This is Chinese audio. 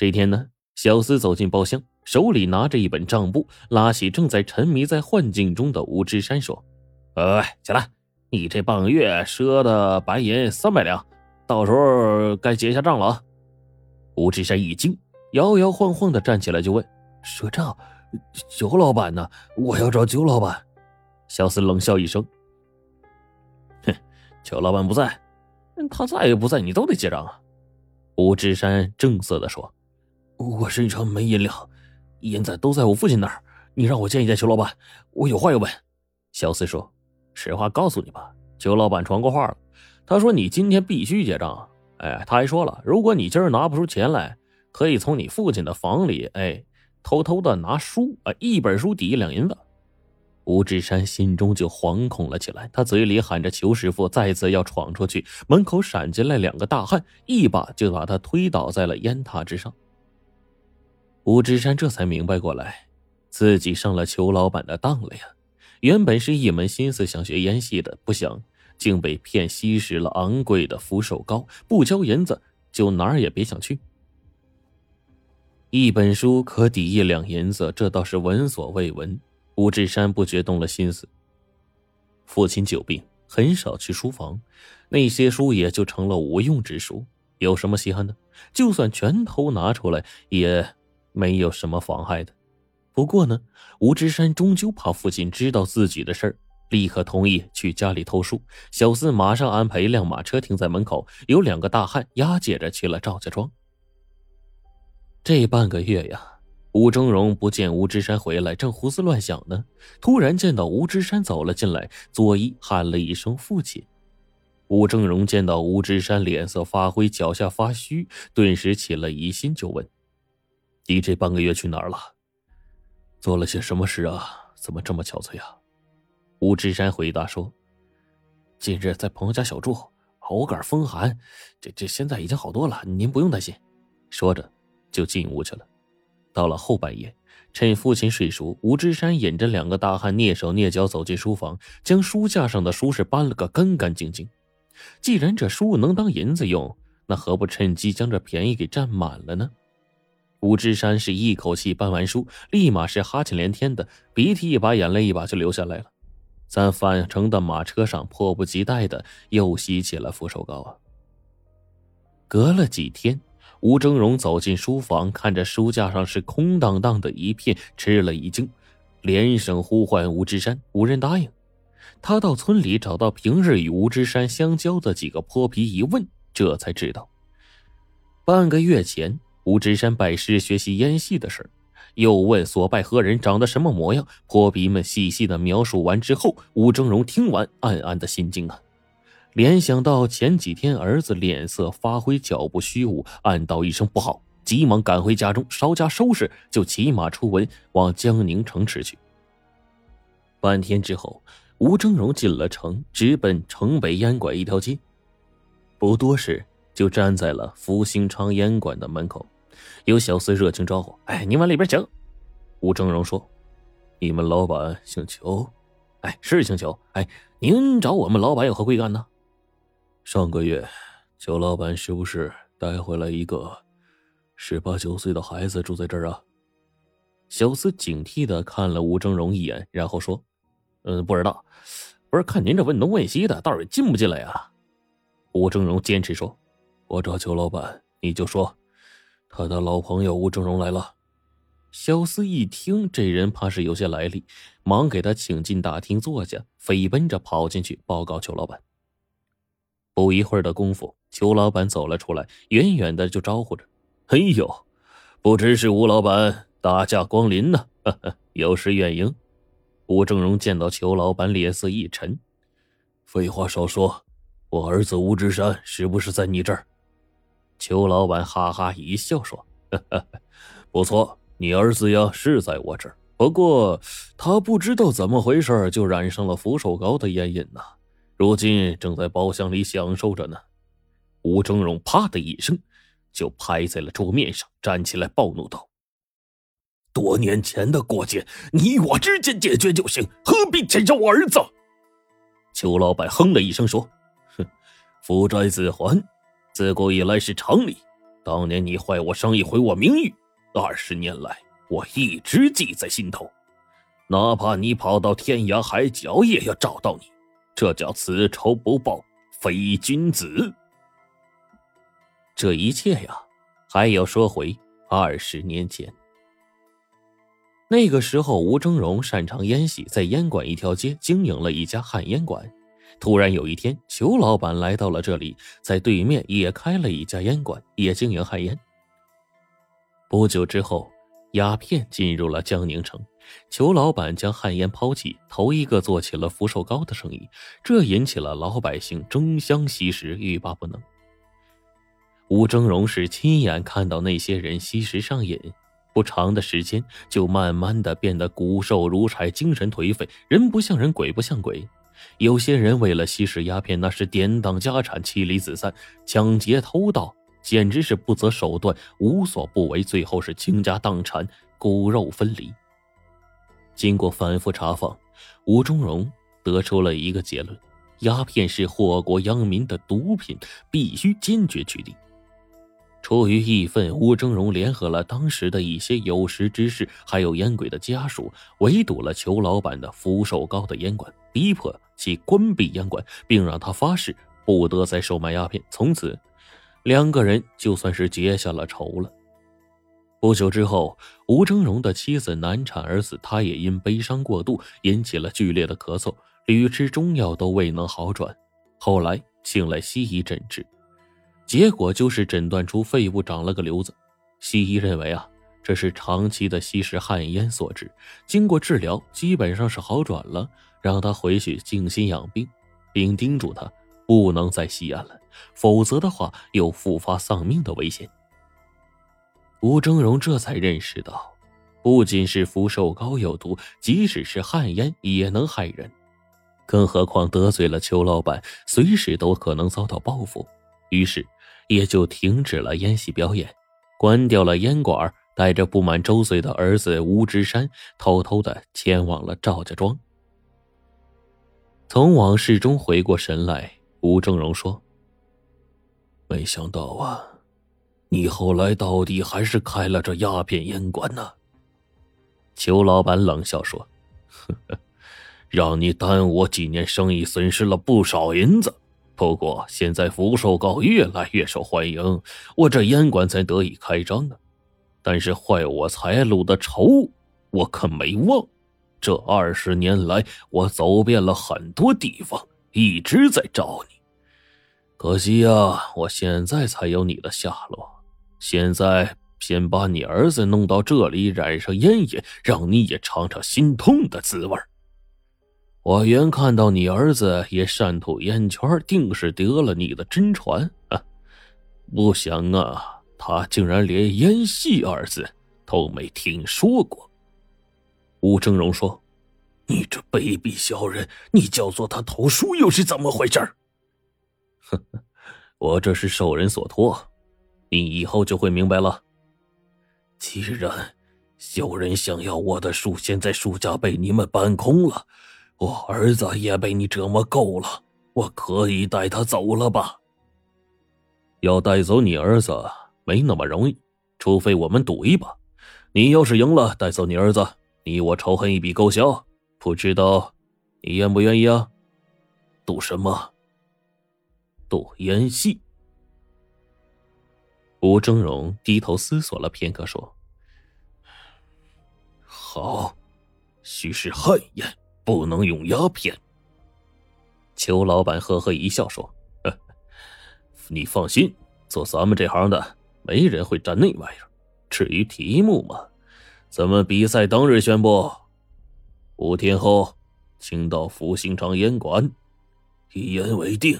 这天呢，小厮走进包厢，手里拿着一本账簿，拉起正在沉迷在幻境中的吴志山说：“喂，起来，你这半个月赊的白银三百两，到时候该结下账了啊。”吴志山一惊，摇摇晃晃的站起来就问：“赊账？九老板呢？我要找九老板。”小厮冷笑一声：“哼，九老板不在，他在也不在，你都得结账啊。”吴志山正色的说。我身上没银两，银子都在我父亲那儿。你让我见一见裘老板，我有话要问。小四说：“实话告诉你吧，裘老板传过话了，他说你今天必须结账。哎，他还说了，如果你今儿拿不出钱来，可以从你父亲的房里，哎，偷偷的拿书，啊，一本书抵一两银子。”吴志山心中就惶恐了起来，他嘴里喊着“裘师傅”，再次要闯出去。门口闪进来两个大汉，一把就把他推倒在了烟塔之上。吴志山这才明白过来，自己上了裘老板的当了呀！原本是一门心思想学烟戏的，不想竟被骗吸食了昂贵的福寿膏，不交银子就哪儿也别想去。一本书可抵一两银子，这倒是闻所未闻。吴志山不觉动了心思。父亲久病，很少去书房，那些书也就成了无用之书。有什么稀罕的？就算全偷拿出来，也……没有什么妨碍的，不过呢，吴志山终究怕父亲知道自己的事儿，立刻同意去家里偷书。小四马上安排一辆马车停在门口，有两个大汉押解着去了赵家庄。这半个月呀，吴峥嵘不见吴志山回来，正胡思乱想呢，突然见到吴志山走了进来，作揖喊了一声“父亲”。吴峥嵘见到吴志山脸色发灰，脚下发虚，顿时起了疑心，就问。你这半个月去哪儿了？做了些什么事啊？怎么这么憔悴啊？吴志山回答说：“近日在朋友家小住，偶感风寒，这这现在已经好多了，您不用担心。”说着就进屋去了。到了后半夜，趁父亲睡熟，吴志山引着两个大汉蹑手蹑脚走进书房，将书架上的书是搬了个干干净净。既然这书能当银子用，那何不趁机将这便宜给占满了呢？吴志山是一口气搬完书，立马是哈欠连天的，鼻涕一把眼泪一把就流下来了。在返程的马车上，迫不及待的又吸起了扶手膏啊。隔了几天，吴峥嵘走进书房，看着书架上是空荡荡的一片，吃了一惊，连声呼唤吴志山，无人答应。他到村里找到平日与吴志山相交的几个泼皮，一问，这才知道，半个月前。吴志山拜师学习烟戏的事又问所拜何人长得什么模样。泼皮们细细的描述完之后，吴峥嵘听完暗暗的心惊啊，联想到前几天儿子脸色发灰、脚步虚无，暗道一声不好，急忙赶回家中，稍加收拾，就骑马出门往江宁城驰去。半天之后，吴峥嵘进了城，直奔城北烟馆一条街，不多时。就站在了福兴昌烟馆的门口，有小厮热情招呼：“哎，您往里边请。”吴峥嵘说：“你们老板姓裘？哎，是姓裘。哎，您找我们老板有何贵干呢？上个月，裘老板是不是带回来一个十八九岁的孩子住在这儿啊？”小厮警惕的看了吴峥嵘一眼，然后说：“嗯，不知道。不是看您这问东问西的，倒是进不进来呀？”吴峥嵘坚持说。我找裘老板，你就说，他的老朋友吴正荣来了。小厮一听，这人怕是有些来历，忙给他请进大厅坐下，飞奔着跑进去报告裘老板。不一会儿的功夫，裘老板走了出来，远远的就招呼着：“哎呦，不知是吴老板大驾光临呢，有失远迎。”吴正荣见到裘老板，脸色一沉：“废话少说，我儿子吴志山是不是在你这儿？”邱老板哈哈一笑说：“ 不错，你儿子呀是在我这儿，不过他不知道怎么回事就染上了福寿膏的烟瘾呢。如今正在包厢里享受着呢。”吴峥嵘啪的一声就拍在了桌面上，站起来暴怒道：“多年前的过节，你我之间解决就行，何必牵扯我儿子？”邱老板哼了一声说：“哼，父债子还。”自古以来是常理，当年你坏我生意，毁我名誉，二十年来我一直记在心头，哪怕你跑到天涯海角，也要找到你。这叫此仇不报非君子。这一切呀，还要说回二十年前。那个时候，吴峥嵘擅长烟戏，在烟馆一条街经营了一家旱烟馆。突然有一天，裘老板来到了这里，在对面也开了一家烟馆，也经营旱烟。不久之后，鸦片进入了江宁城，裘老板将旱烟抛弃，头一个做起了福寿膏的生意，这引起了老百姓争相吸食，欲罢不能。吴峥嵘是亲眼看到那些人吸食上瘾。不长的时间，就慢慢的变得骨瘦如柴、精神颓废，人不像人，鬼不像鬼。有些人为了吸食鸦片，那是典当家产、妻离子散、抢劫偷盗，简直是不择手段、无所不为，最后是倾家荡产、骨肉分离。经过反复查访，吴忠荣得出了一个结论：鸦片是祸国殃民的毒品，必须坚决取缔。出于义愤，吴峥嵘联合了当时的一些有识之士，还有烟鬼的家属，围堵了裘老板的福寿高的烟馆，逼迫其关闭烟馆，并让他发誓不得再售卖鸦片。从此，两个人就算是结下了仇了。不久之后，吴峥嵘的妻子难产而死，他也因悲伤过度引起了剧烈的咳嗽，屡吃中药都未能好转，后来请来西医诊治。结果就是诊断出肺部长了个瘤子，西医认为啊，这是长期的吸食旱烟所致。经过治疗，基本上是好转了，让他回去静心养病，并叮嘱他不能再吸烟了，否则的话有复发丧命的危险。吴峥嵘这才认识到，不仅是福寿膏有毒，即使是旱烟也能害人，更何况得罪了邱老板，随时都可能遭到报复。于是。也就停止了烟戏表演，关掉了烟馆，带着不满周岁的儿子吴之山，偷偷的前往了赵家庄。从往事中回过神来，吴正荣说：“没想到啊，你后来到底还是开了这鸦片烟馆呢。”裘老板冷笑说：“呵呵，让你耽误我几年生意，损失了不少银子。”不过现在福寿膏越来越受欢迎，我这烟馆才得以开张呢。但是坏我财路的仇，我可没忘。这二十年来，我走遍了很多地方，一直在找你。可惜呀，我现在才有你的下落。现在先把你儿子弄到这里，染上烟瘾，让你也尝尝心痛的滋味我原看到你儿子也善吐烟圈，定是得了你的真传啊！不想啊，他竟然连烟戏二字都没听说过。吴峥嵘说：“你这卑鄙小人，你叫做他偷书又是怎么回事？”呵呵，我这是受人所托，你以后就会明白了。既然小人想要我的书，现在书架被你们搬空了。我儿子也被你折磨够了，我可以带他走了吧？要带走你儿子没那么容易，除非我们赌一把。你要是赢了，带走你儿子，你我仇恨一笔勾销。不知道你愿不愿意啊？赌什么？赌演戏。吴峥嵘低头思索了片刻，说：“好，许是汗颜。”不能用鸦片。邱老板呵呵一笑说：“ 你放心，做咱们这行的，没人会沾那玩意儿。至于题目嘛，咱们比赛当日宣布。五天后，请到福兴昌烟馆，一言为定。”